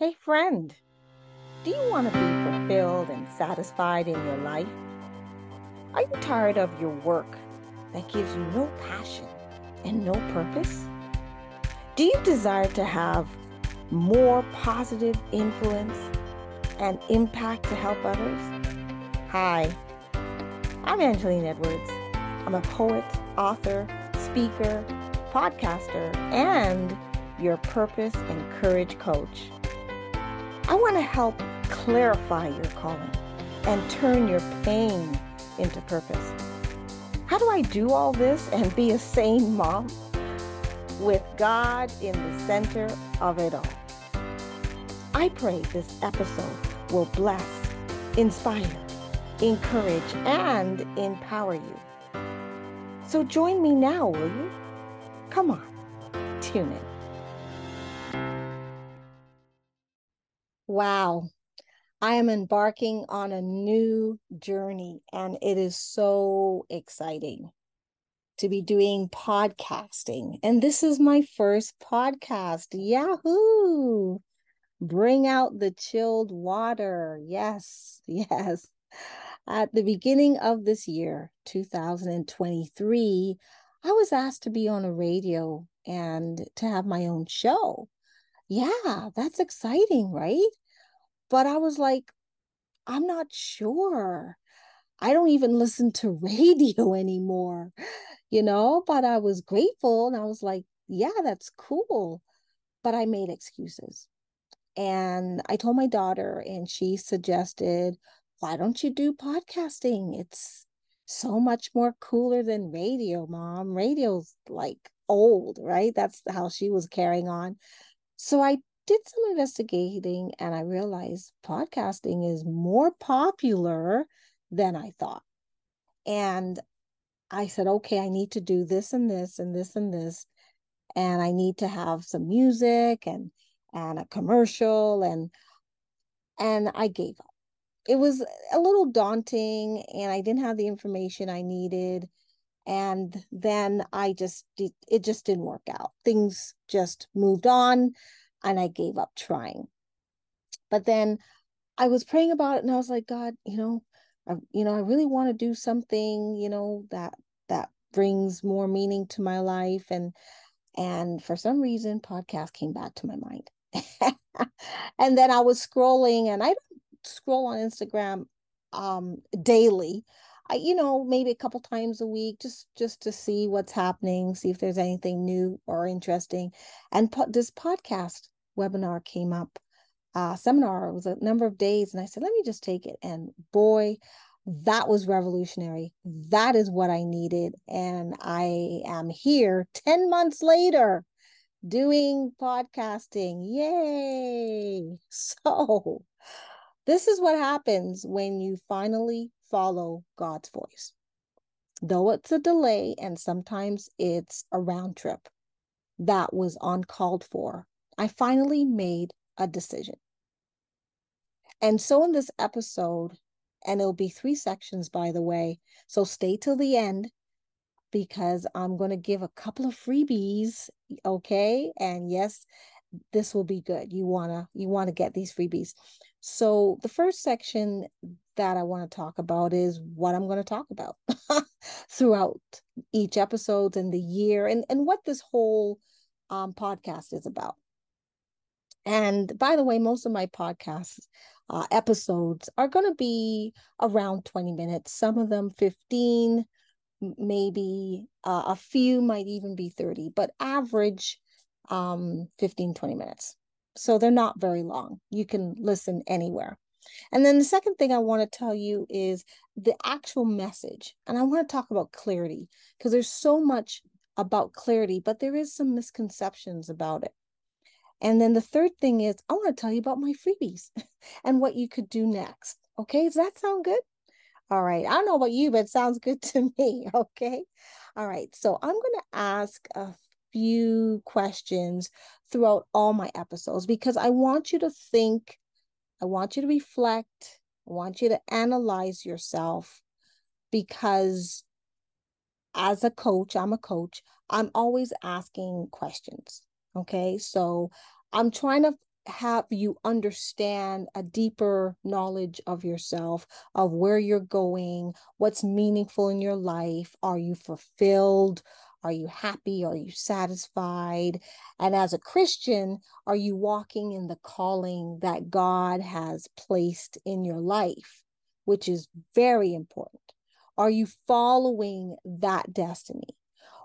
Hey, friend, do you want to be fulfilled and satisfied in your life? Are you tired of your work that gives you no passion and no purpose? Do you desire to have more positive influence and impact to help others? Hi, I'm Angeline Edwards. I'm a poet, author, speaker, podcaster, and your purpose and courage coach. Want to help clarify your calling and turn your pain into purpose. How do I do all this and be a sane mom? With God in the center of it all. I pray this episode will bless, inspire, encourage, and empower you. So join me now, will you? Come on, tune in. Wow. I am embarking on a new journey, and it is so exciting to be doing podcasting. And this is my first podcast. Yahoo! Bring out the chilled water. Yes, yes. At the beginning of this year, 2023, I was asked to be on a radio and to have my own show. Yeah, that's exciting, right? But I was like, I'm not sure. I don't even listen to radio anymore, you know, but I was grateful and I was like, yeah, that's cool. But I made excuses. And I told my daughter, and she suggested, why don't you do podcasting? It's so much more cooler than radio, mom. Radio's like old, right? That's how she was carrying on. So I did some investigating and I realized podcasting is more popular than I thought. And I said, okay, I need to do this and this and this and this. And I need to have some music and and a commercial and and I gave up. It was a little daunting and I didn't have the information I needed. And then I just it just didn't work out. Things just moved on and I gave up trying. But then I was praying about it and I was like, God, you know, I, you know, I really want to do something, you know, that that brings more meaning to my life and and for some reason podcast came back to my mind. and then I was scrolling and I don't scroll on Instagram um daily. I, you know, maybe a couple times a week, just just to see what's happening, see if there's anything new or interesting. And po- this podcast webinar came up, uh, seminar. It was a number of days, and I said, let me just take it. And boy, that was revolutionary. That is what I needed. And I am here 10 months later doing podcasting. Yay. So, this is what happens when you finally follow God's voice. Though it's a delay and sometimes it's a round trip, that was uncalled for I finally made a decision. And so in this episode, and it'll be three sections, by the way. So stay till the end because I'm going to give a couple of freebies. Okay. And yes, this will be good. You want to, you want to get these freebies. So the first section that I want to talk about is what I'm going to talk about throughout each episode and the year and, and what this whole um, podcast is about. And by the way, most of my podcast uh, episodes are going to be around 20 minutes, some of them 15, maybe uh, a few might even be 30, but average um, 15, 20 minutes. So they're not very long. You can listen anywhere. And then the second thing I want to tell you is the actual message. And I want to talk about clarity because there's so much about clarity, but there is some misconceptions about it. And then the third thing is, I want to tell you about my freebies and what you could do next. Okay, does that sound good? All right, I don't know about you, but it sounds good to me. Okay, all right, so I'm going to ask a few questions throughout all my episodes because I want you to think, I want you to reflect, I want you to analyze yourself because as a coach, I'm a coach, I'm always asking questions. Okay, so I'm trying to have you understand a deeper knowledge of yourself, of where you're going, what's meaningful in your life. Are you fulfilled? Are you happy? Are you satisfied? And as a Christian, are you walking in the calling that God has placed in your life, which is very important? Are you following that destiny?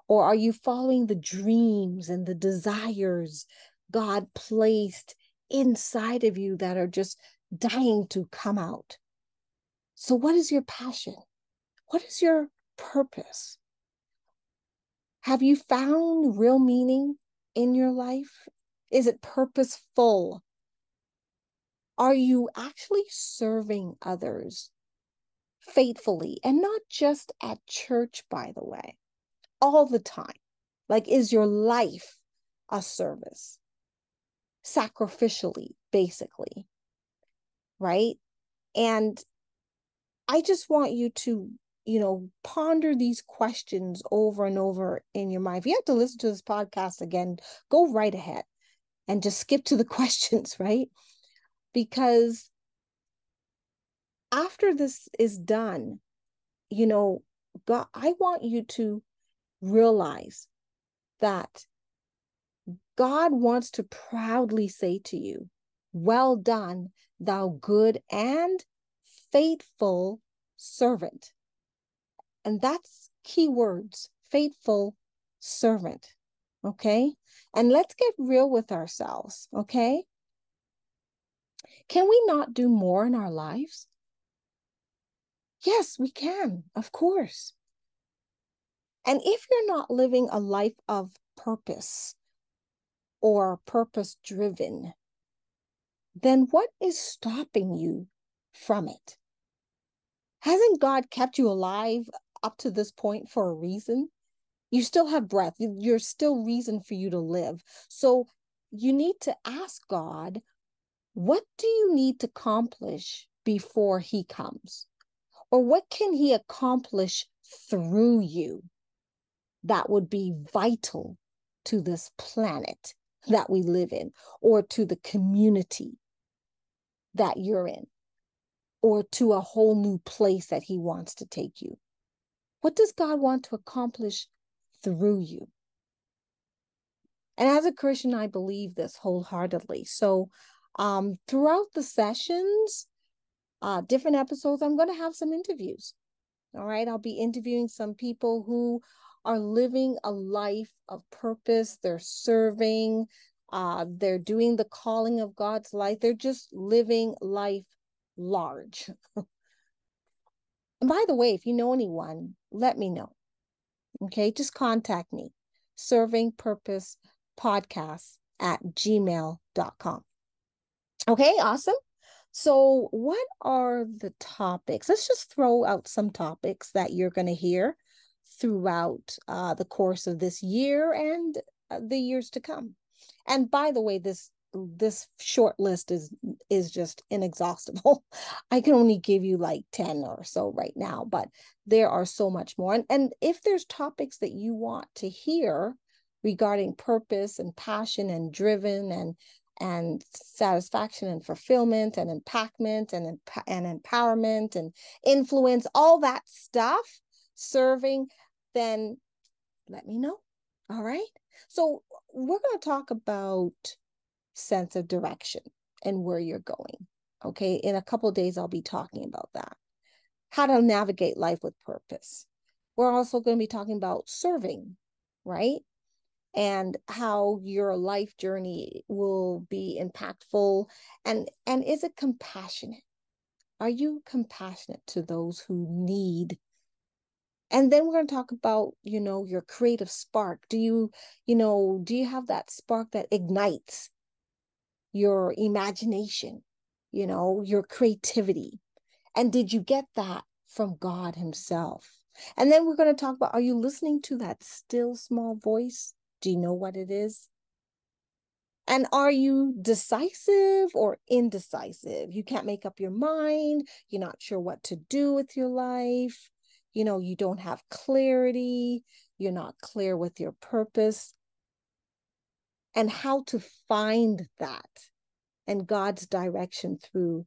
Or are you following the dreams and the desires God placed inside of you that are just dying to come out. So, what is your passion? What is your purpose? Have you found real meaning in your life? Is it purposeful? Are you actually serving others faithfully and not just at church, by the way, all the time? Like, is your life a service? sacrificially, basically. Right. And I just want you to, you know, ponder these questions over and over in your mind. If you have to listen to this podcast again, go right ahead and just skip to the questions, right? Because after this is done, you know, God, I want you to realize that God wants to proudly say to you, Well done, thou good and faithful servant. And that's key words faithful servant. Okay. And let's get real with ourselves. Okay. Can we not do more in our lives? Yes, we can, of course. And if you're not living a life of purpose, or purpose driven, then what is stopping you from it? Hasn't God kept you alive up to this point for a reason? You still have breath. There's still reason for you to live. So you need to ask God, what do you need to accomplish before he comes? Or what can he accomplish through you that would be vital to this planet that we live in, or to the community that you're in, or to a whole new place that He wants to take you? What does God want to accomplish through you? And as a Christian, I believe this wholeheartedly. So, um, throughout the sessions, uh, different episodes, I'm going to have some interviews. All right. I'll be interviewing some people who are living a life of purpose. They're serving, uh, they're doing the calling of God's life. They're just living life large. and by the way, if you know anyone, let me know. Okay, just contact me. Serving Purpose Podcast at gmail.com. Okay, awesome. So, what are the topics? Let's just throw out some topics that you're going to hear throughout uh, the course of this year and uh, the years to come. And by the way, this this short list is is just inexhaustible. I can only give you like 10 or so right now, but there are so much more. And, and if there's topics that you want to hear regarding purpose and passion and driven and and satisfaction and fulfillment and impactment and and empowerment and influence all that stuff serving then let me know. All right. So we're going to talk about sense of direction and where you're going. Okay. In a couple days, I'll be talking about that. How to navigate life with purpose. We're also going to be talking about serving, right? And how your life journey will be impactful and and is it compassionate? Are you compassionate to those who need and then we're going to talk about you know your creative spark. Do you you know do you have that spark that ignites your imagination you know your creativity? And did you get that from god himself? And then we're going to talk about are you listening to that still small voice? Do you know what it is? And are you decisive or indecisive? You can't make up your mind. You're not sure what to do with your life you know, you don't have clarity, you're not clear with your purpose, and how to find that. and God's direction through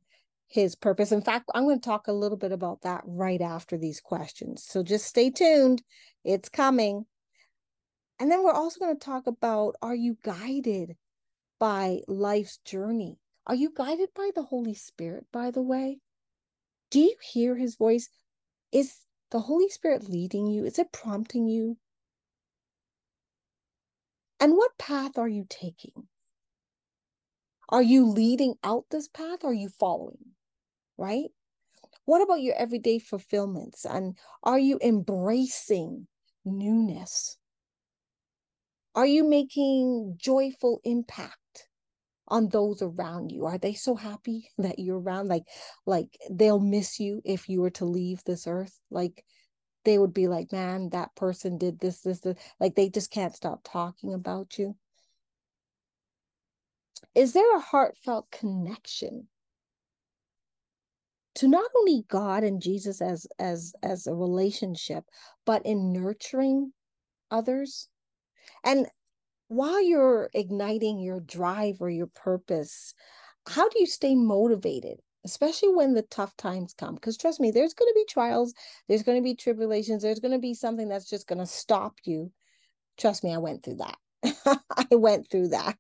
his purpose. In fact, I'm going to talk a little bit about that right after these questions. So just stay tuned, it's coming. And then we're also going to talk about are you guided by life's journey? Are you guided by the Holy Spirit, by the way? Do you hear his voice? Is the Holy Spirit leading you? Is it prompting you? And what path are you taking? Are you leading out this path? Are you following? Right? What about your everyday fulfillments? And are you embracing newness? Are you making joyful impact on those around you? Are they so happy that you're around? Like, like they'll miss you if you were to leave this earth. Like they would be like, man, that person did this, this, this. Like they just can't stop talking about you. Is there a heartfelt connection to not only God and Jesus as as as a relationship, but in nurturing others? And while you're igniting your drive or your purpose, how do you stay motivated, especially when the tough times come? Because trust me, there's going to be trials, there's going to be tribulations, there's going to be something that's just going to stop you. Trust me, I went through that. I went through that.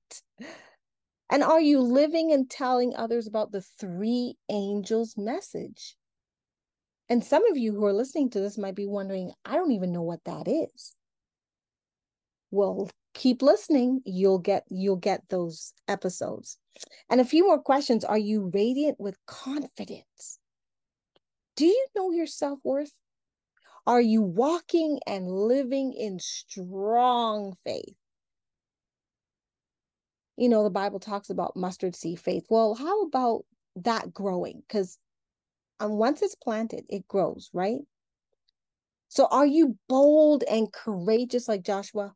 And are you living and telling others about the three angels message? And some of you who are listening to this might be wondering, I don't even know what that is. Well, keep listening. You'll get you'll get those episodes. And a few more questions. Are you radiant with confidence? Do you know your self-worth? Are you walking and living in strong faith? you know, the Bible talks about mustard seed faith. Well, how about that growing? Because um, once it's planted, it grows, right? So are you bold and courageous like Joshua,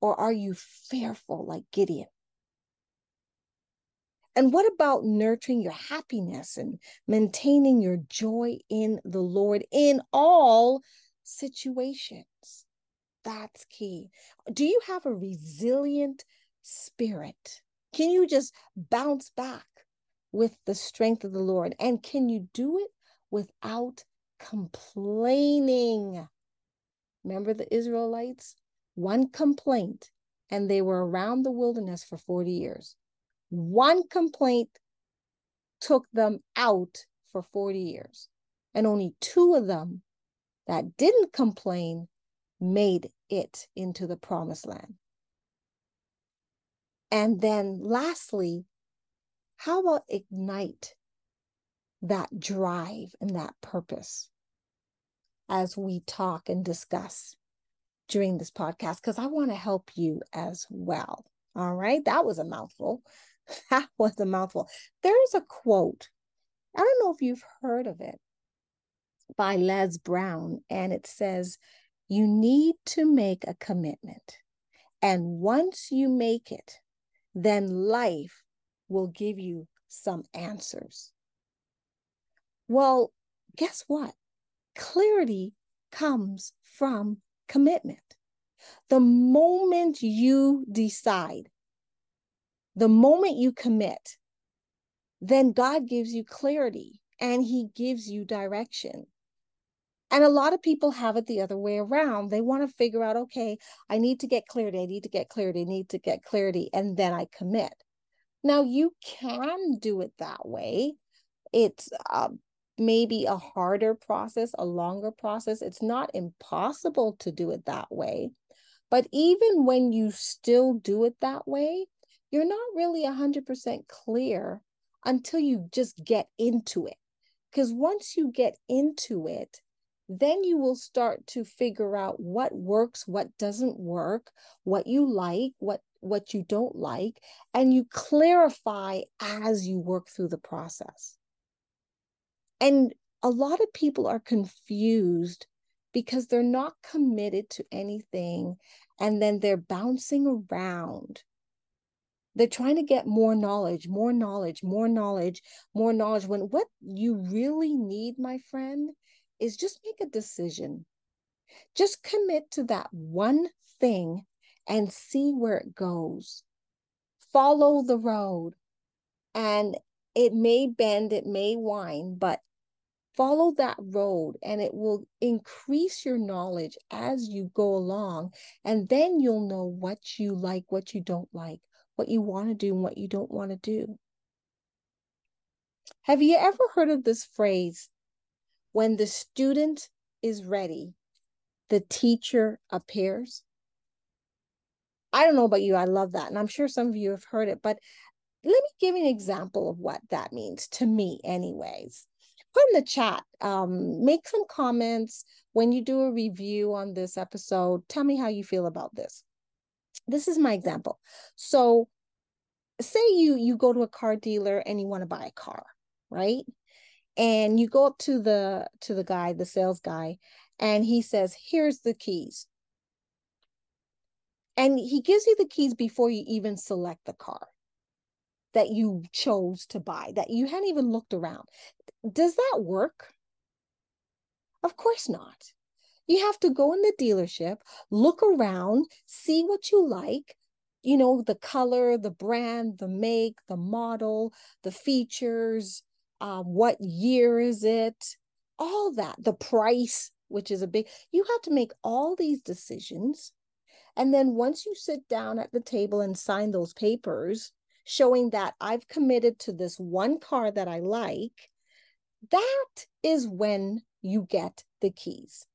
or are you fearful like Gideon? And what about nurturing your happiness and maintaining your joy in the Lord in all situations? That's key. Do you have a resilient spirit? Can you just bounce back with the strength of the Lord? And can you do it without complaining? Remember the Israelites? One complaint, and they were around the wilderness for 40 years. One complaint took them out for 40 years. And only two of them that didn't complain made it into the promised land. And then lastly, how about ignite that drive and that purpose as we talk and discuss during this podcast? Because I want to help you as well. All right. That was a mouthful. That was a mouthful. There's a quote. I don't know if you've heard of it by Les Brown, and it says, You need to make a commitment. And once you make it, then life will give you some answers. Well, guess what? Clarity comes from commitment. The moment you decide, the moment you commit, then God gives you clarity and He gives you direction. And a lot of people have it the other way around. They want to figure out, okay, I need to get clarity. I need to get clarity. I need to get clarity. And then I commit. Now, you can do it that way. It's uh, maybe a harder process, a longer process. It's not impossible to do it that way. But even when you still do it that way, you're not really 100% clear until you just get into it. Because once you get into it, then you will start to figure out what works what doesn't work what you like what what you don't like and you clarify as you work through the process and a lot of people are confused because they're not committed to anything and then they're bouncing around they're trying to get more knowledge more knowledge more knowledge more knowledge when what you really need my friend is just make a decision. Just commit to that one thing and see where it goes. Follow the road and it may bend, it may whine, but follow that road and it will increase your knowledge as you go along. And then you'll know what you like, what you don't like, what you want to do, and what you don't want to do. Have you ever heard of this phrase? When the student is ready, the teacher appears. I don't know about you. I love that. And I'm sure some of you have heard it, but let me give you an example of what that means to me, anyways. Put in the chat, um, make some comments when you do a review on this episode. Tell me how you feel about this. This is my example. So, say you you go to a car dealer and you want to buy a car, right? And you go up to the to the guy, the sales guy, and he says, "Here's the keys." And he gives you the keys before you even select the car that you chose to buy, that you hadn't even looked around. Does that work? Of course not. You have to go in the dealership, look around, see what you like, you know, the color, the brand, the make, the model, the features, uh, what year is it, all that, the price, which is a big, you have to make all these decisions. And then once you sit down at the table and sign those papers, showing that I've committed to this one car that I like, that is when you get the keys.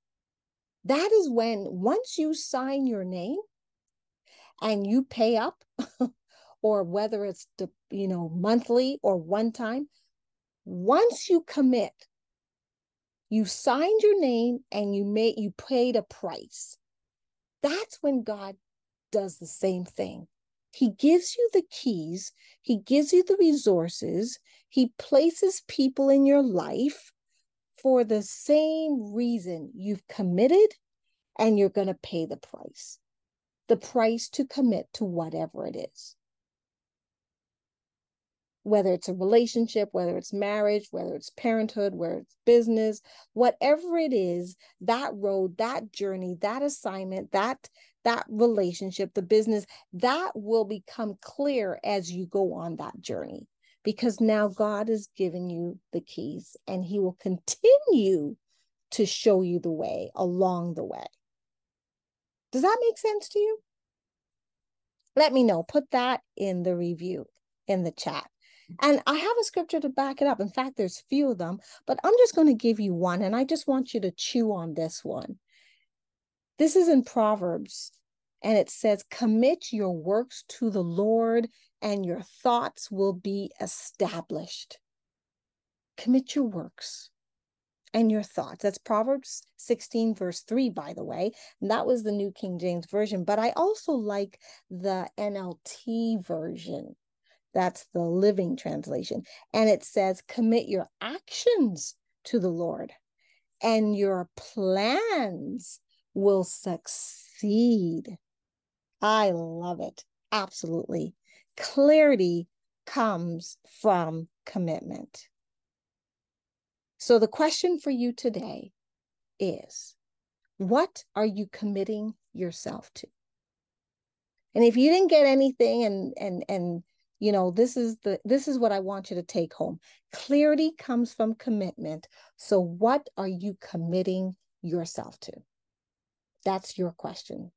That is when, once you sign your name and you pay up, or whether it's you know monthly or one time, once you commit, you signed your name and you made you paid a price. That's when God does the same thing. He gives you the keys, He gives you the resources, He places people in your life for the same reason you've committed and you're going to pay the price. The price to commit to whatever it is. Whether it's a relationship, whether it's marriage, whether it's parenthood, whether it's business, whatever it is, that road, that journey, that assignment, that that relationship, the business, that will become clear as you go on that journey because now God has given you the keys and he will continue to show you the way along the way. Does that make sense to you? Let me know. Put that in the review in the chat. And I have a scripture to back it up. In fact, there's few of them, but I'm just going to give you one and I just want you to chew on this one. This is in Proverbs and it says, Commit your works to the Lord and your thoughts will be established. Commit your works and your thoughts. That's Proverbs 16, verse 3, by the way. And that was the New King James Version. But I also like the NLT version. That's the living translation. And it says, commit your actions to the Lord, and your plans will succeed. I love it. Absolutely. Clarity comes from commitment. So, the question for you today is what are you committing yourself to? And if you didn't get anything and and and you know this is the this is what i want you to take home clarity comes from commitment so what are you committing yourself to that's your question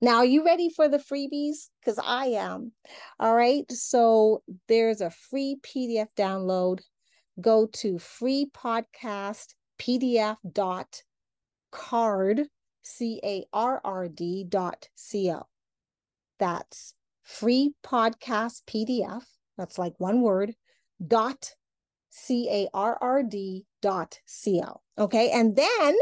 now are you ready for the freebies because i am all right so there's a free pdf download go to free podcast pdf dot carrd c-a-r-r-d dot c-o that's free podcast PDF. That's like one word, dot C A R R D dot C O. Okay. And then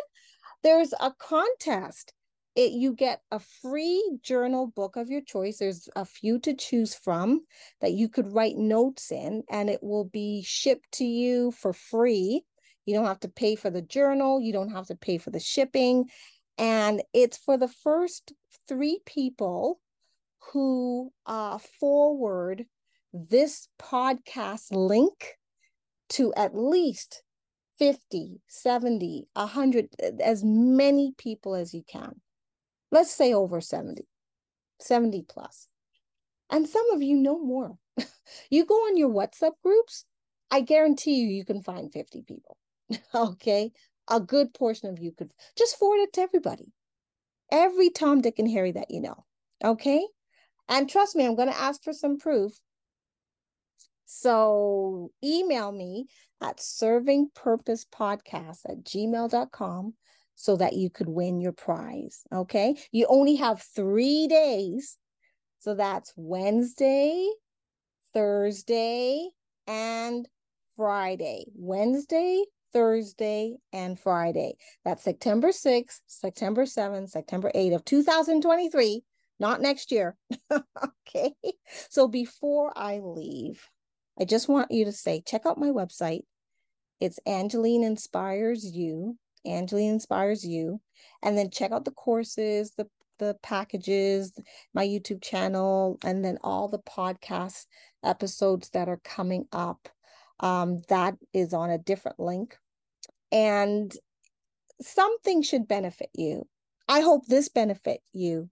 there's a contest. It, you get a free journal book of your choice. There's a few to choose from that you could write notes in, and it will be shipped to you for free. You don't have to pay for the journal, you don't have to pay for the shipping. And it's for the first three people who uh, forward this podcast link to at least 50, 70, 100, as many people as you can. Let's say over 70, 70 plus. And some of you know more. you go on your WhatsApp groups, I guarantee you, you can find 50 people. okay. A good portion of you could just forward it to everybody. Every Tom, Dick, and Harry that you know. Okay. And trust me, I'm going to ask for some proof. So email me at servingpurposepodcast at gmail.com so that you could win your prize. Okay. You only have three days. So that's Wednesday, Thursday, and Friday. Wednesday, Thursday, and Friday. That's September 6th, September 7th, September 8th of 2023, not next year. okay. So before I leave, I just want you to say, check out my website. It's Angeline Inspires You. Angeline Inspires You. And then check out the courses, the the packages, my YouTube channel, and then all the podcast episodes that are coming up. Um, that is on a different link. And something should benefit you. I hope this benefit you.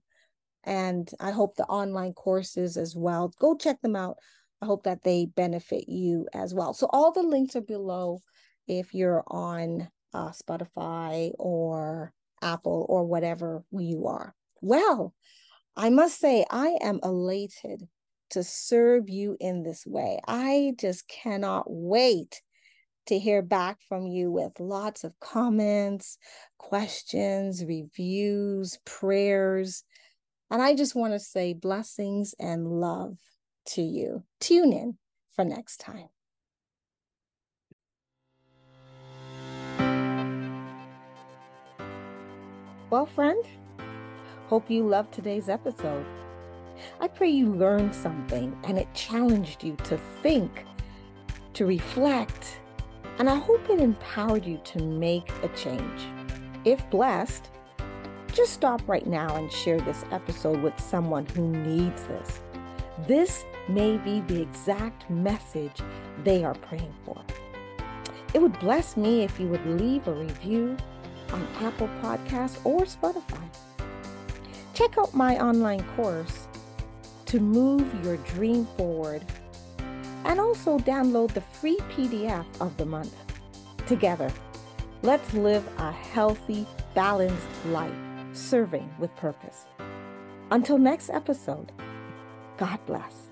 And I hope the online courses as well. Go check them out. Hope that they benefit you as well. So all the links are below if you're on uh, Spotify or Apple or whatever you are. Well, I must say, I am elated to serve you in this way. I just cannot wait to hear back from you with lots of comments, questions, reviews, prayers. And I just want to say blessings and love to you. Tune in for next time. Well, friend, hope you loved today's episode. I pray you learned something and it challenged you to think, to reflect, and I hope it empowered you to make a change. If blessed, just stop right now and share this episode with someone who needs this. This may be the exact message they are praying for. It would bless me if you would leave a review on Apple Podcasts or Spotify. Check out my online course to move your dream forward and also download the free PDF of the month. Together, let's live a healthy, balanced life, serving with purpose. Until next episode, God bless.